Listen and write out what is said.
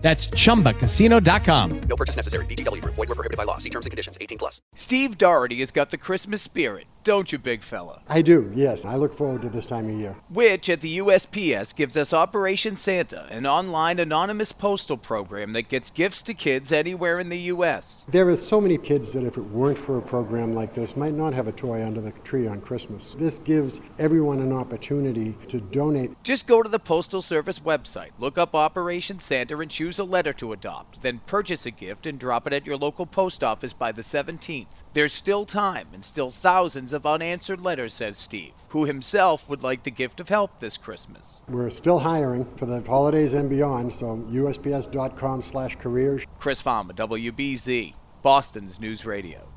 That's chumbacasino.com. No purchase necessary. VGW Group. Void were prohibited by law. See terms and conditions. 18 plus. Steve Doherty has got the Christmas spirit, don't you, big fella? I do, yes. I look forward to this time of year. Which at the USPS gives us Operation Santa, an online anonymous postal program that gets gifts to kids anywhere in the U.S. There are so many kids that if it weren't for a program like this might not have a toy under the tree on Christmas. This gives everyone an opportunity to donate. Just go to the Postal Service website, look up Operation Santa, and choose a letter to adopt. Then purchase a gift and drop it at your local post office by the 17th. There's still time and still thousands of unanswered letters, says Steve, who himself would like the gift of help this Christmas. We're still hiring for the holidays and beyond, so usps.com slash careers. Chris Fama, WBZ, Boston's News Radio.